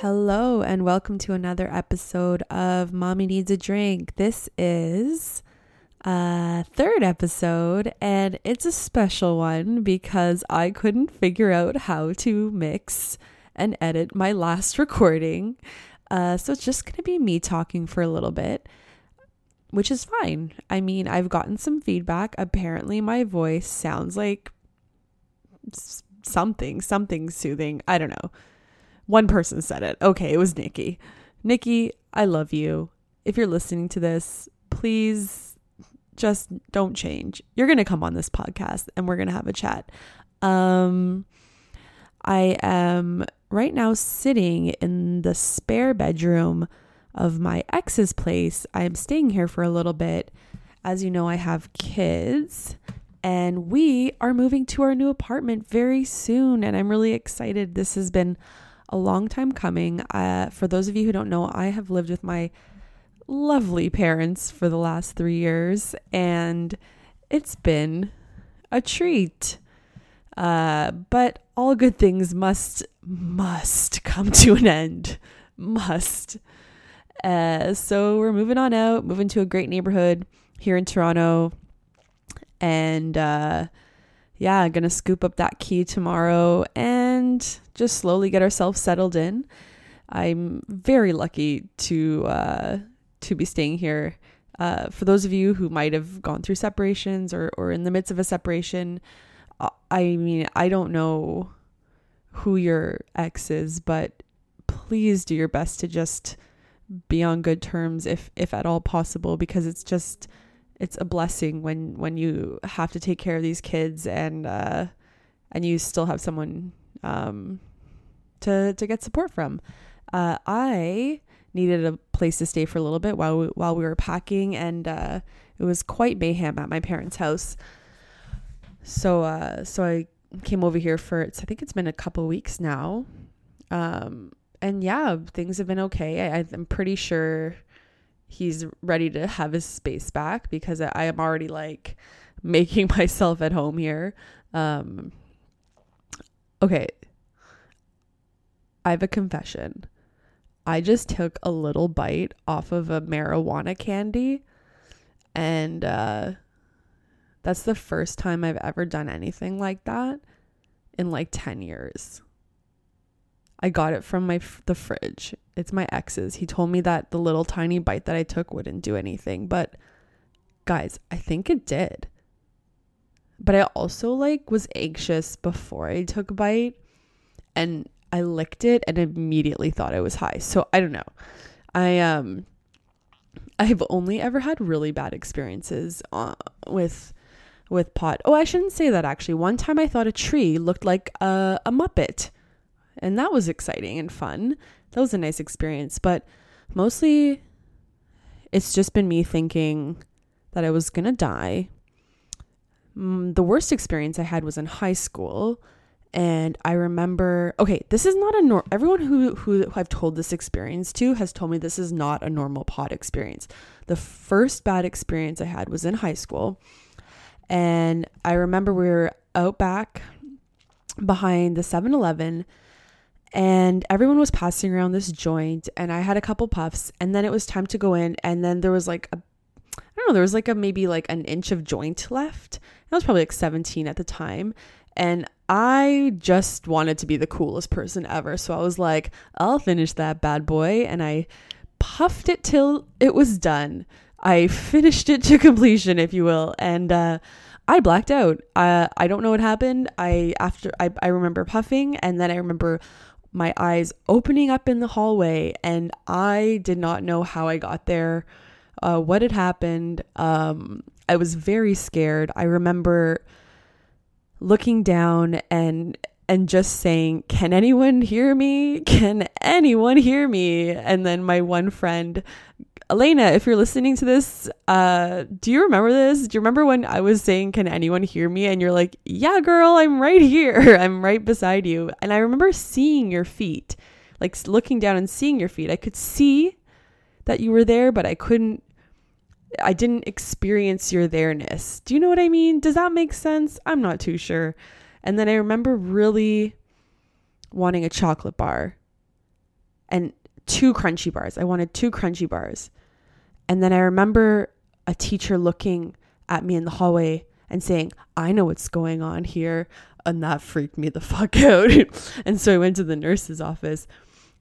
Hello, and welcome to another episode of Mommy Needs a Drink. This is a third episode, and it's a special one because I couldn't figure out how to mix and edit my last recording. Uh, so it's just going to be me talking for a little bit, which is fine. I mean, I've gotten some feedback. Apparently, my voice sounds like something, something soothing. I don't know. One person said it. Okay, it was Nikki. Nikki, I love you. If you're listening to this, please just don't change. You're going to come on this podcast and we're going to have a chat. Um I am right now sitting in the spare bedroom of my ex's place. I'm staying here for a little bit. As you know, I have kids and we are moving to our new apartment very soon and I'm really excited. This has been a long time coming. Uh, for those of you who don't know, I have lived with my lovely parents for the last three years, and it's been a treat. Uh, but all good things must must come to an end. Must. Uh, so we're moving on out, moving to a great neighborhood here in Toronto, and uh, yeah, gonna scoop up that key tomorrow and just slowly get ourselves settled in. I'm very lucky to uh, to be staying here. Uh, for those of you who might have gone through separations or, or in the midst of a separation, uh, I mean, I don't know who your ex is, but please do your best to just be on good terms if if at all possible because it's just it's a blessing when when you have to take care of these kids and uh, and you still have someone um, to to get support from. Uh, I needed a place to stay for a little bit while we, while we were packing, and uh, it was quite mayhem at my parents' house. So uh, so I came over here for I think it's been a couple weeks now, um, and yeah, things have been okay. I, I'm pretty sure he's ready to have his space back because I am already like making myself at home here. Um, okay. I have a confession. I just took a little bite off of a marijuana candy and uh, that's the first time I've ever done anything like that in like 10 years. I got it from my the fridge. It's my ex's. He told me that the little tiny bite that I took wouldn't do anything, but guys, I think it did. But I also like was anxious before I took a bite and I licked it and immediately thought I was high. So I don't know. I um I've only ever had really bad experiences uh, with with pot. Oh, I shouldn't say that actually. One time I thought a tree looked like a, a muppet and that was exciting and fun. That was a nice experience, but mostly it's just been me thinking that I was going to die. Mm, the worst experience I had was in high school. And I remember, okay, this is not a normal, everyone who, who I've told this experience to has told me this is not a normal pot experience. The first bad experience I had was in high school. And I remember we were out back behind the 7 Eleven and everyone was passing around this joint and I had a couple puffs and then it was time to go in and then there was like a I don't know, there was like a maybe like an inch of joint left. I was probably like 17 at the time and I just wanted to be the coolest person ever. So I was like, I'll finish that bad boy and I puffed it till it was done. I finished it to completion, if you will, and uh I blacked out. Uh, I don't know what happened. I after I, I remember puffing and then I remember my eyes opening up in the hallway, and I did not know how I got there, uh, what had happened. Um, I was very scared. I remember looking down and and just saying, "Can anyone hear me? Can anyone hear me?" And then my one friend Elena, if you're listening to this, uh, do you remember this? Do you remember when I was saying, Can anyone hear me? And you're like, Yeah, girl, I'm right here. I'm right beside you. And I remember seeing your feet, like looking down and seeing your feet. I could see that you were there, but I couldn't, I didn't experience your there-ness. Do you know what I mean? Does that make sense? I'm not too sure. And then I remember really wanting a chocolate bar and two Crunchie bars. I wanted two Crunchie bars. And then I remember a teacher looking at me in the hallway and saying, I know what's going on here. And that freaked me the fuck out. and so I went to the nurse's office.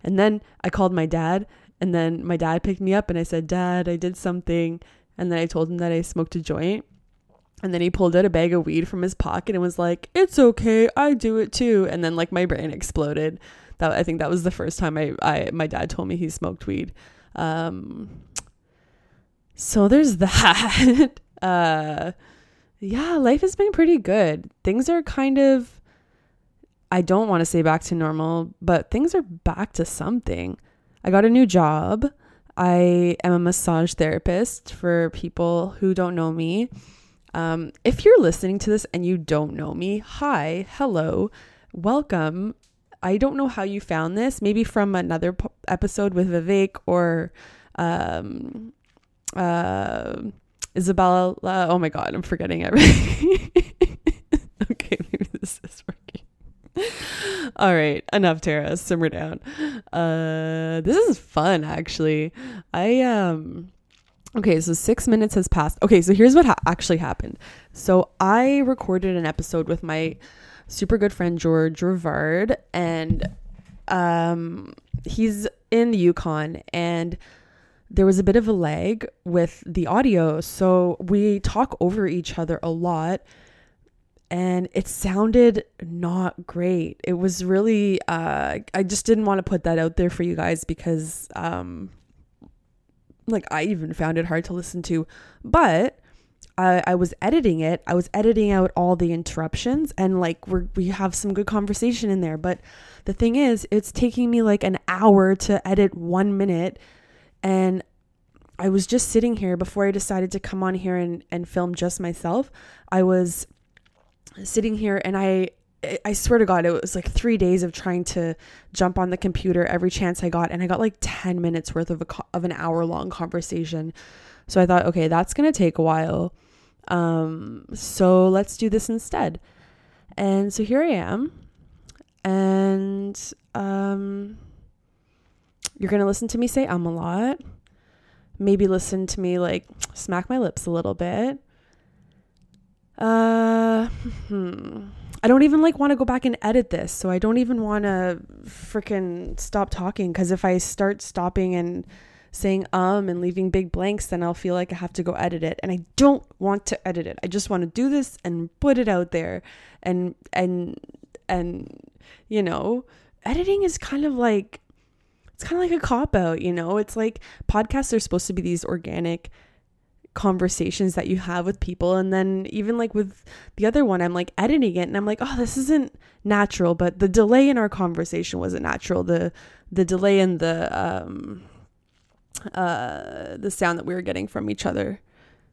And then I called my dad. And then my dad picked me up and I said, Dad, I did something. And then I told him that I smoked a joint. And then he pulled out a bag of weed from his pocket and was like, It's okay, I do it too. And then like my brain exploded. That I think that was the first time I, I my dad told me he smoked weed. Um so there's that. uh yeah, life has been pretty good. Things are kind of I don't want to say back to normal, but things are back to something. I got a new job. I am a massage therapist for people who don't know me. Um, if you're listening to this and you don't know me, hi, hello, welcome. I don't know how you found this, maybe from another po- episode with Vivek or um, uh, Isabella. oh my God, I'm forgetting everything. okay, maybe this is working. All right, enough, Tara. Simmer down. Uh, this is fun, actually. I um Okay, so six minutes has passed. Okay, so here's what ha- actually happened. So I recorded an episode with my super good friend George Rivard, and um, he's in the Yukon, and there was a bit of a lag with the audio, so we talk over each other a lot, and it sounded not great. It was really, uh, I just didn't want to put that out there for you guys because, um, like I even found it hard to listen to. But I, I was editing it. I was editing out all the interruptions and like we we have some good conversation in there. But the thing is, it's taking me like an hour to edit one minute. And I was just sitting here before I decided to come on here and, and film just myself. I was sitting here and I I swear to God, it was like three days of trying to jump on the computer every chance I got, and I got like ten minutes worth of a of an hour long conversation. So I thought, okay, that's gonna take a while. Um, so let's do this instead. And so here I am, and um, you're gonna listen to me say um a lot. Maybe listen to me like smack my lips a little bit. Uh, hmm. I don't even like want to go back and edit this. So I don't even want to freaking stop talking because if I start stopping and saying um and leaving big blanks, then I'll feel like I have to go edit it. And I don't want to edit it. I just want to do this and put it out there. And and and you know, editing is kind of like it's kind of like a cop out, you know? It's like podcasts are supposed to be these organic conversations that you have with people and then even like with the other one I'm like editing it and I'm like oh this isn't natural but the delay in our conversation wasn't natural the the delay in the um uh the sound that we were getting from each other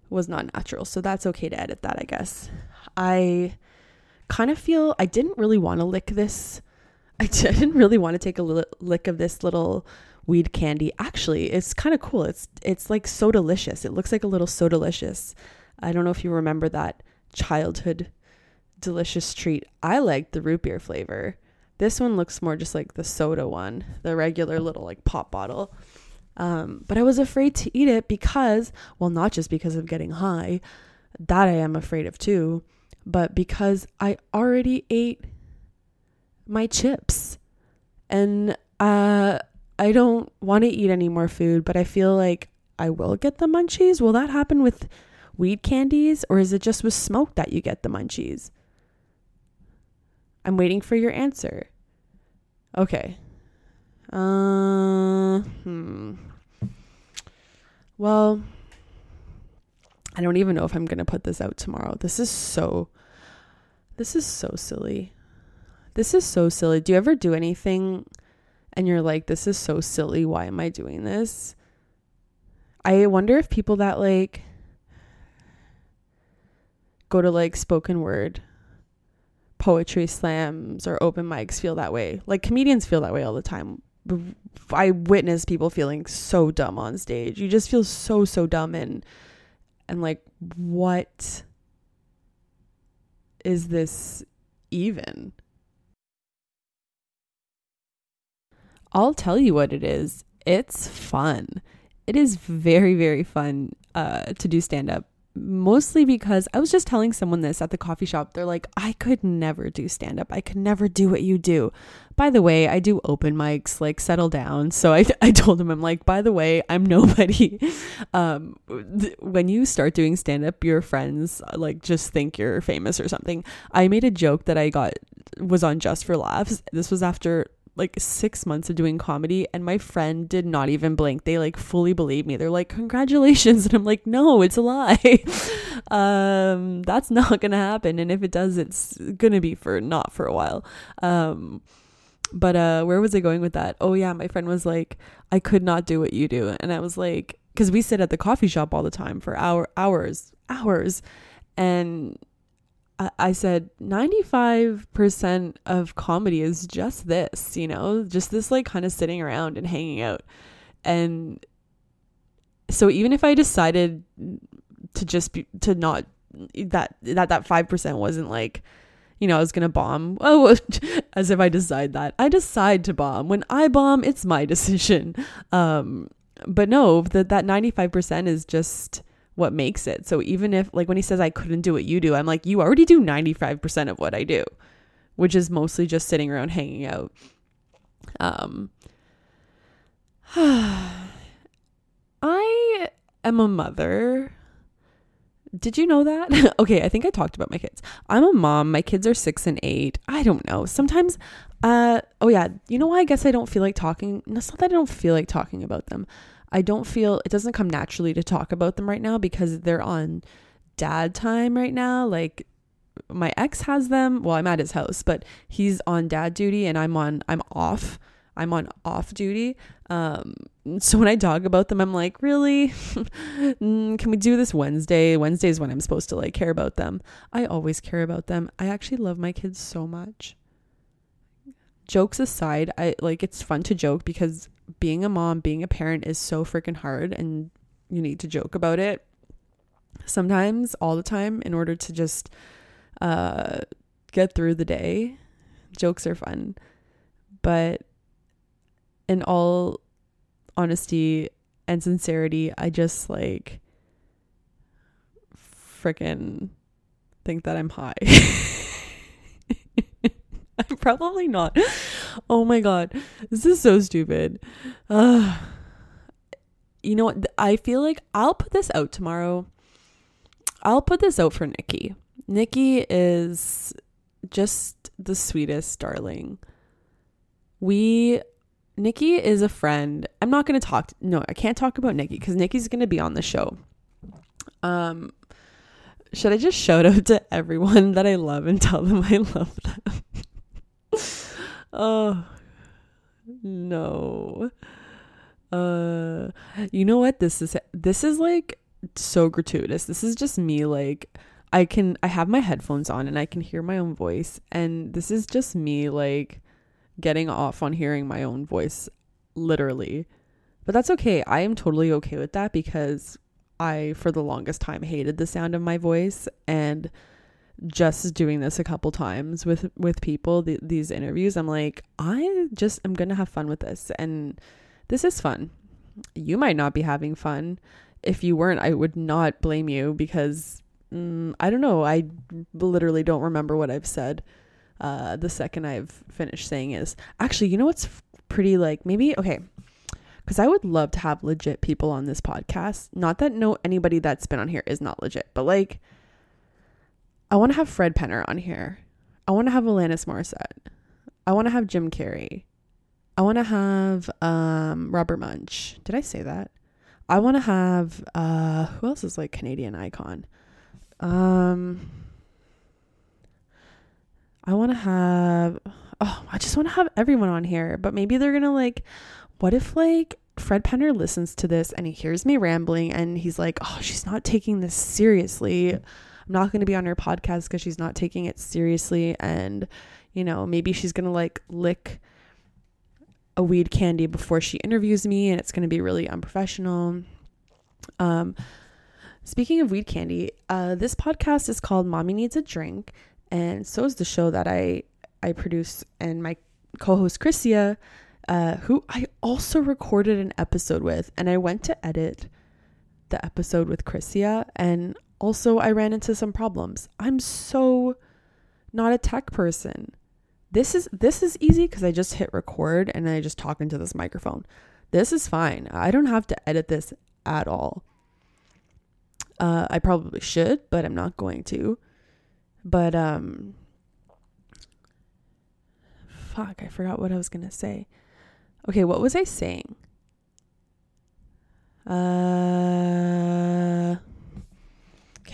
was not natural so that's okay to edit that I guess I kind of feel I didn't really want to lick this I didn't really want to take a lick of this little weed candy. Actually, it's kind of cool. It's it's like so delicious. It looks like a little so delicious. I don't know if you remember that childhood delicious treat. I liked the root beer flavor. This one looks more just like the soda one, the regular little like pop bottle. Um, but I was afraid to eat it because, well, not just because of getting high, that I am afraid of too, but because I already ate my chips. And uh, I don't want to eat any more food, but I feel like I will get the munchies. Will that happen with weed candies or is it just with smoke that you get the munchies? I'm waiting for your answer. Okay. Uh, hmm. Well, I don't even know if I'm going to put this out tomorrow. This is so this is so silly. This is so silly. Do you ever do anything and you're like, this is so silly. Why am I doing this? I wonder if people that like go to like spoken word poetry slams or open mics feel that way. Like comedians feel that way all the time. I witness people feeling so dumb on stage. You just feel so so dumb and and like what is this even? I'll tell you what it is. It's fun. It is very, very fun uh, to do stand up mostly because I was just telling someone this at the coffee shop. They're like, I could never do stand up. I could never do what you do. By the way, I do open mics, like settle down. So I, I told him, I'm like, by the way, I'm nobody. Um, th- when you start doing stand up, your friends like just think you're famous or something. I made a joke that I got was on Just for Laughs. This was after like six months of doing comedy and my friend did not even blink. They like fully believe me. They're like congratulations. And i'm like no it's a lie. Um that's not gonna happen. And if it does it's gonna be for not for a while. Um but uh where was i going with that? Oh yeah my friend was like i could not do what you do. And i was like because we sit at the coffee shop all the time for hour hours hours. And I said 95% of comedy is just this, you know, just this like kind of sitting around and hanging out. And so even if I decided to just be to not that that that 5% wasn't like you know, I was going to bomb. Oh, as if I decide that. I decide to bomb. When I bomb, it's my decision. Um but no, that that 95% is just what makes it. So even if like when he says I couldn't do what you do, I'm like you already do 95% of what I do, which is mostly just sitting around hanging out. Um I am a mother. Did you know that? okay, I think I talked about my kids. I'm a mom. My kids are 6 and 8. I don't know. Sometimes uh oh yeah, you know why I guess I don't feel like talking. It's not that I don't feel like talking about them. I don't feel it doesn't come naturally to talk about them right now because they're on dad time right now. Like my ex has them. Well, I'm at his house, but he's on dad duty and I'm on I'm off. I'm on off duty. Um, so when I talk about them, I'm like, really? Mm, can we do this Wednesday? Wednesday is when I'm supposed to like care about them. I always care about them. I actually love my kids so much. Jokes aside, I like it's fun to joke because being a mom, being a parent is so freaking hard and you need to joke about it sometimes, all the time, in order to just uh, get through the day. Jokes are fun. But in all honesty and sincerity, I just like freaking think that I'm high. I'm probably not. Oh my god. This is so stupid. Uh, you know what? I feel like I'll put this out tomorrow. I'll put this out for Nikki. Nikki is just the sweetest darling. We Nikki is a friend. I'm not going to talk no, I can't talk about Nikki cuz Nikki's going to be on the show. Um should I just shout out to everyone that I love and tell them I love them? oh no. Uh you know what this is this is like so gratuitous. This is just me like I can I have my headphones on and I can hear my own voice and this is just me like getting off on hearing my own voice literally. But that's okay. I am totally okay with that because I for the longest time hated the sound of my voice and just doing this a couple times with with people th- these interviews i'm like i just am gonna have fun with this. And this is fun. You might not be having fun. If you weren't i would not blame you because mm, i don't know. I literally don't remember what i've said. Uh, the second i've finished saying is actually you know what's pretty like maybe okay because I would love to have legit people on this podcast. Not that no anybody that's been on here is not legit, but like I want to have Fred Penner on here. I want to have Alanis Morissette. I want to have Jim Carrey. I want to have um, Robert Munsch. Did I say that? I want to have uh, who else is like Canadian icon? Um, I want to have oh, I just want to have everyone on here, but maybe they're gonna like, what if like Fred Penner listens to this and he hears me rambling and he's like, oh, she's not taking this seriously. I'm not going to be on her podcast because she's not taking it seriously. And, you know, maybe she's going to like lick a weed candy before she interviews me and it's going to be really unprofessional. Um, speaking of weed candy, uh, this podcast is called Mommy Needs a Drink. And so is the show that I, I produce and my co-host Chrissia uh, who I also recorded an episode with, and I went to edit the episode with Chrissia, and also I ran into some problems. I'm so not a tech person. This is this is easy because I just hit record and I just talk into this microphone. This is fine. I don't have to edit this at all. Uh, I probably should, but I'm not going to. But um, fuck, I forgot what I was gonna say. Okay, what was I saying? Uh,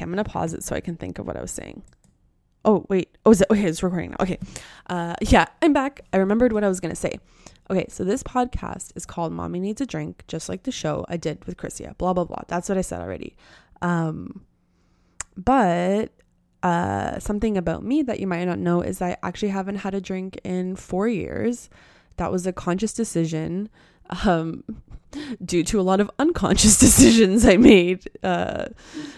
okay, I'm gonna pause it so I can think of what I was saying. Oh wait, oh is it okay? It's recording now. Okay, uh, yeah, I'm back. I remembered what I was gonna say. Okay, so this podcast is called "Mommy Needs a Drink," just like the show I did with Chrissia. Blah blah blah. That's what I said already. Um, but uh, something about me that you might not know is I actually haven't had a drink in four years. That was a conscious decision um, due to a lot of unconscious decisions I made. Uh,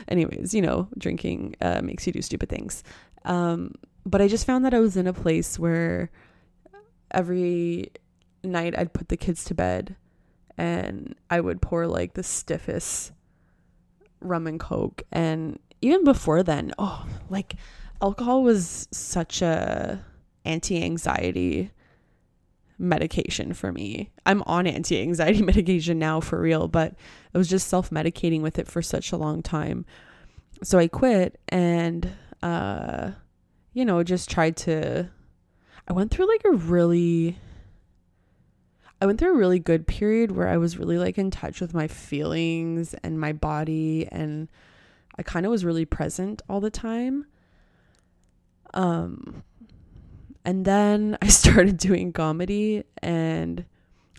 anyways, you know, drinking uh, makes you do stupid things. Um, but I just found that I was in a place where every night I'd put the kids to bed and I would pour like the stiffest rum and coke and even before then oh like alcohol was such a anti-anxiety medication for me i'm on anti-anxiety medication now for real but i was just self-medicating with it for such a long time so i quit and uh you know just tried to i went through like a really I went through a really good period where I was really like in touch with my feelings and my body and I kind of was really present all the time. Um and then I started doing comedy and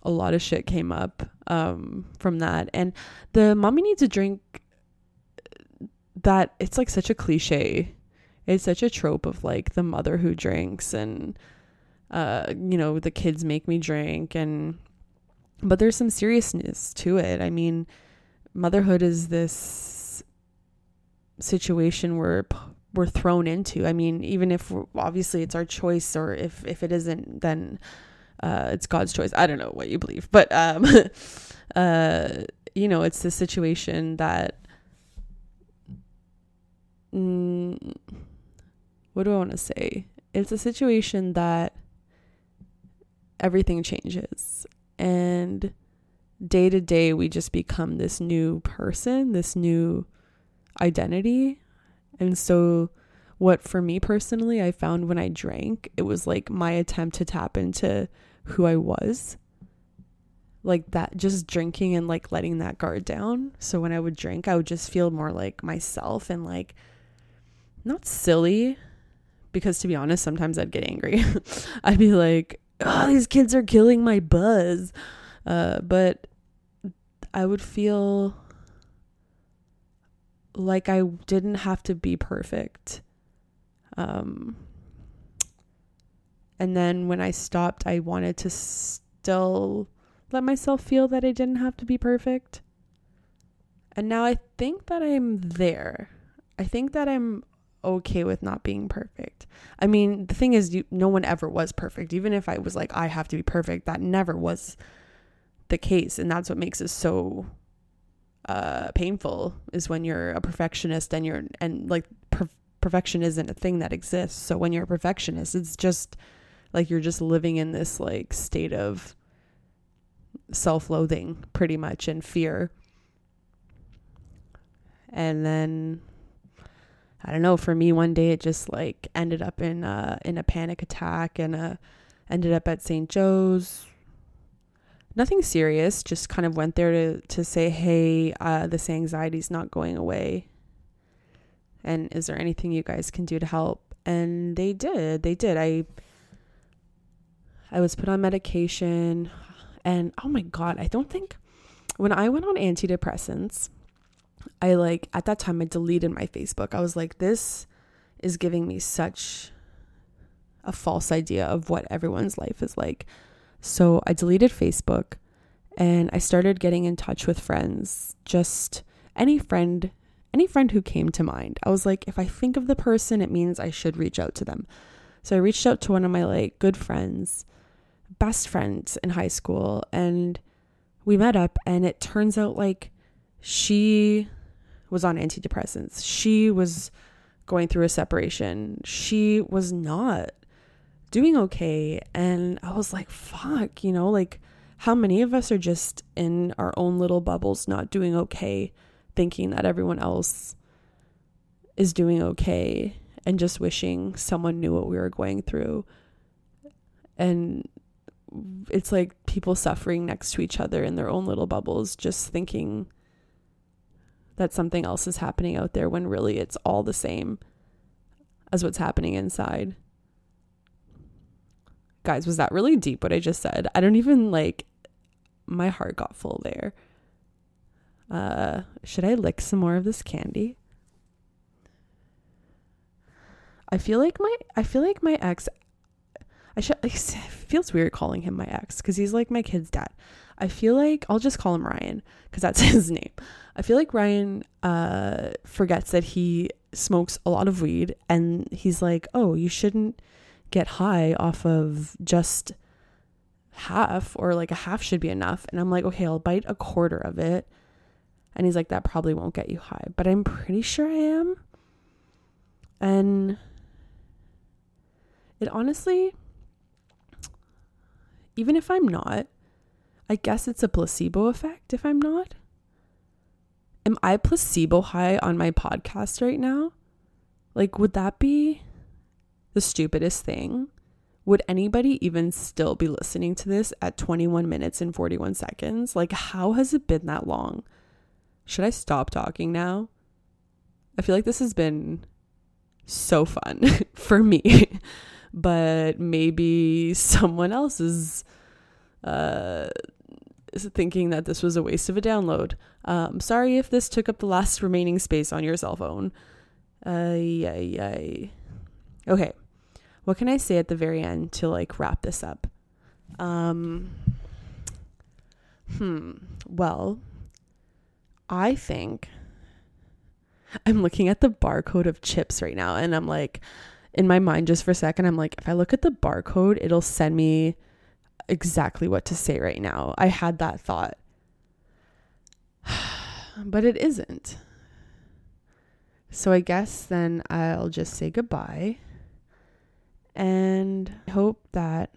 a lot of shit came up um from that and the mommy needs a drink that it's like such a cliche. It's such a trope of like the mother who drinks and uh, you know, the kids make me drink and but there's some seriousness to it. I mean, motherhood is this situation where we're thrown into. I mean, even if obviously it's our choice or if if it isn't then uh, it's God's choice. I don't know what you believe, but um uh you know, it's the situation that mm, what do I want to say? It's a situation that everything changes. And day to day, we just become this new person, this new identity. And so, what for me personally, I found when I drank, it was like my attempt to tap into who I was. Like that, just drinking and like letting that guard down. So, when I would drink, I would just feel more like myself and like not silly, because to be honest, sometimes I'd get angry. I'd be like, oh, these kids are killing my buzz. Uh, but I would feel like I didn't have to be perfect. Um, and then when I stopped, I wanted to still let myself feel that I didn't have to be perfect. And now I think that I'm there. I think that I'm okay with not being perfect. I mean, the thing is, you, no one ever was perfect. Even if I was like, I have to be perfect, that never was the case. And that's what makes it so uh, painful is when you're a perfectionist and you're, and like, per- perfection isn't a thing that exists. So when you're a perfectionist, it's just like you're just living in this like state of self loathing, pretty much, and fear. And then I don't know, for me one day it just like ended up in uh in a panic attack and uh ended up at St. Joe's. Nothing serious, just kind of went there to to say, "Hey, uh this anxiety's not going away." And is there anything you guys can do to help? And they did. They did. I I was put on medication and oh my god, I don't think when I went on antidepressants, I like at that time I deleted my Facebook. I was like, this is giving me such a false idea of what everyone's life is like. So I deleted Facebook and I started getting in touch with friends, just any friend, any friend who came to mind. I was like, if I think of the person, it means I should reach out to them. So I reached out to one of my like good friends best friends in high school and we met up and it turns out like she was on antidepressants. She was going through a separation. She was not doing okay and I was like, fuck, you know, like how many of us are just in our own little bubbles not doing okay, thinking that everyone else is doing okay and just wishing someone knew what we were going through. And it's like people suffering next to each other in their own little bubbles, just thinking that something else is happening out there when really it's all the same as what's happening inside. Guys, was that really deep what I just said? I don't even like my heart got full there. Uh should I lick some more of this candy? I feel like my I feel like my ex I should it feels weird calling him my ex cuz he's like my kid's dad. I feel like I'll just call him Ryan cuz that's his name. I feel like Ryan uh forgets that he smokes a lot of weed and he's like, "Oh, you shouldn't get high off of just half or like a half should be enough." And I'm like, "Okay, I'll bite a quarter of it." And he's like, "That probably won't get you high." But I'm pretty sure I am. And it honestly even if I'm not, I guess it's a placebo effect if I'm not. Am I placebo high on my podcast right now? Like, would that be the stupidest thing? Would anybody even still be listening to this at 21 minutes and 41 seconds? Like, how has it been that long? Should I stop talking now? I feel like this has been so fun for me, but maybe someone else is uh, thinking that this was a waste of a download. Um, sorry if this took up the last remaining space on your cell phone. Ay, ay, ay. Okay. What can I say at the very end to like wrap this up? Um, hmm. Well, I think I'm looking at the barcode of chips right now and I'm like, in my mind, just for a second, I'm like, if I look at the barcode, it'll send me exactly what to say right now. I had that thought. but it isn't. So I guess then I'll just say goodbye and hope that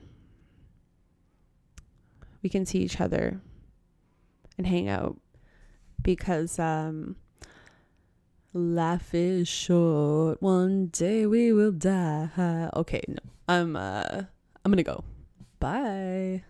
we can see each other and hang out because um life is short. One day we will die. Okay no. I'm uh i'm gonna go. Bye.